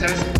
success